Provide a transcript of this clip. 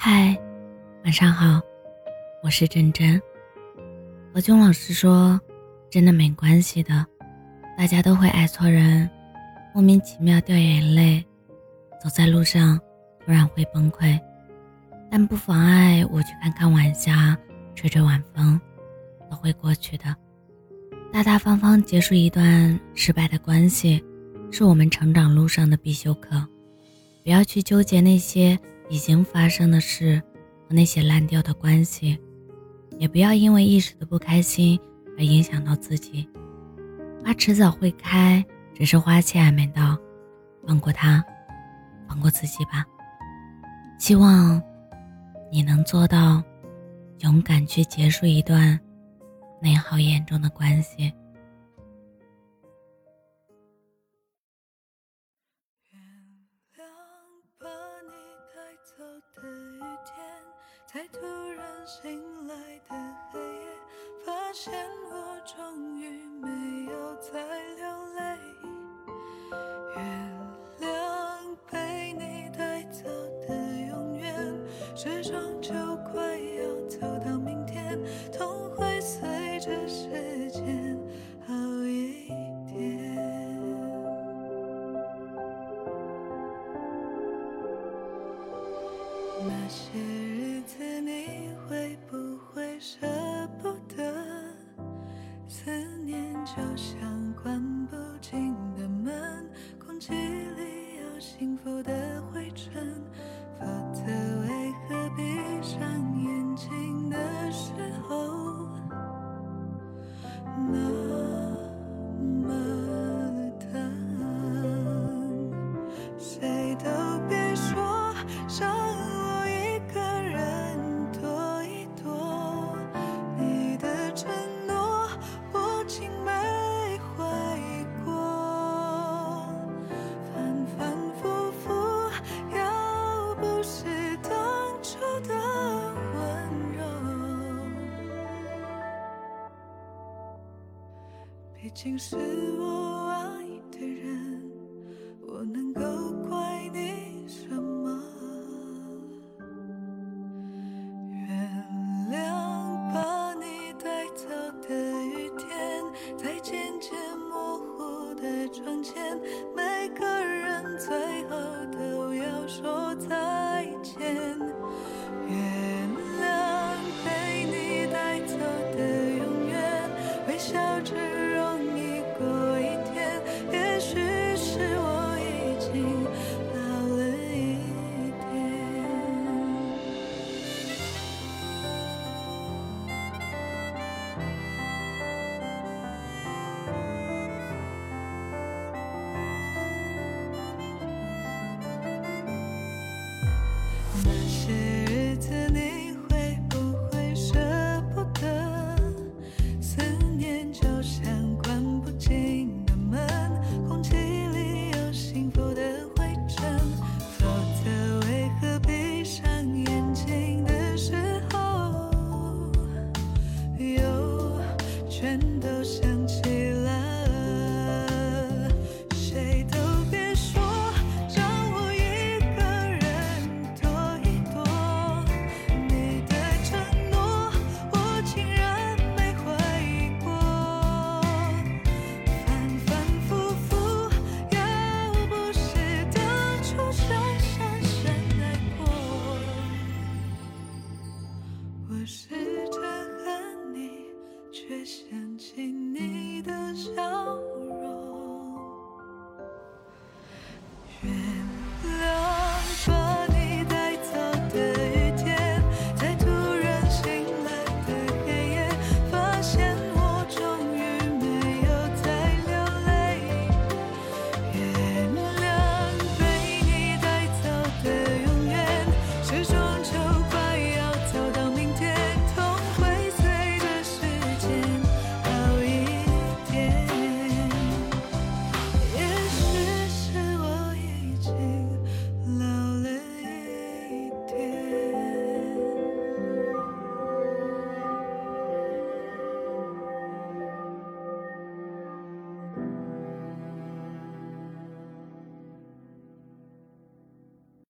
嗨，晚上好，我是真真。何炅老师说：“真的没关系的，大家都会爱错人，莫名其妙掉眼泪，走在路上突然会崩溃，但不妨碍我去看看晚霞，吹吹晚风，都会过去的。大大方方结束一段失败的关系，是我们成长路上的必修课。不要去纠结那些。”已经发生的事和那些烂掉的关系，也不要因为一时的不开心而影响到自己。花迟早会开，只是花期还没到。放过他，放过自己吧。希望你能做到，勇敢去结束一段内耗严重的关系。醒来的黑夜，发现幸福的灰尘，否则毕竟是我爱的人，我能够怪你什么？原谅把你带走的雨天，在渐渐模糊的窗前，每个人最后都要说再。全都想起了，谁都别说，让我一个人躲一躲。你的承诺，我竟然没怀疑过。反反复复，要不是当初深深深爱过，我是。却想起你的笑。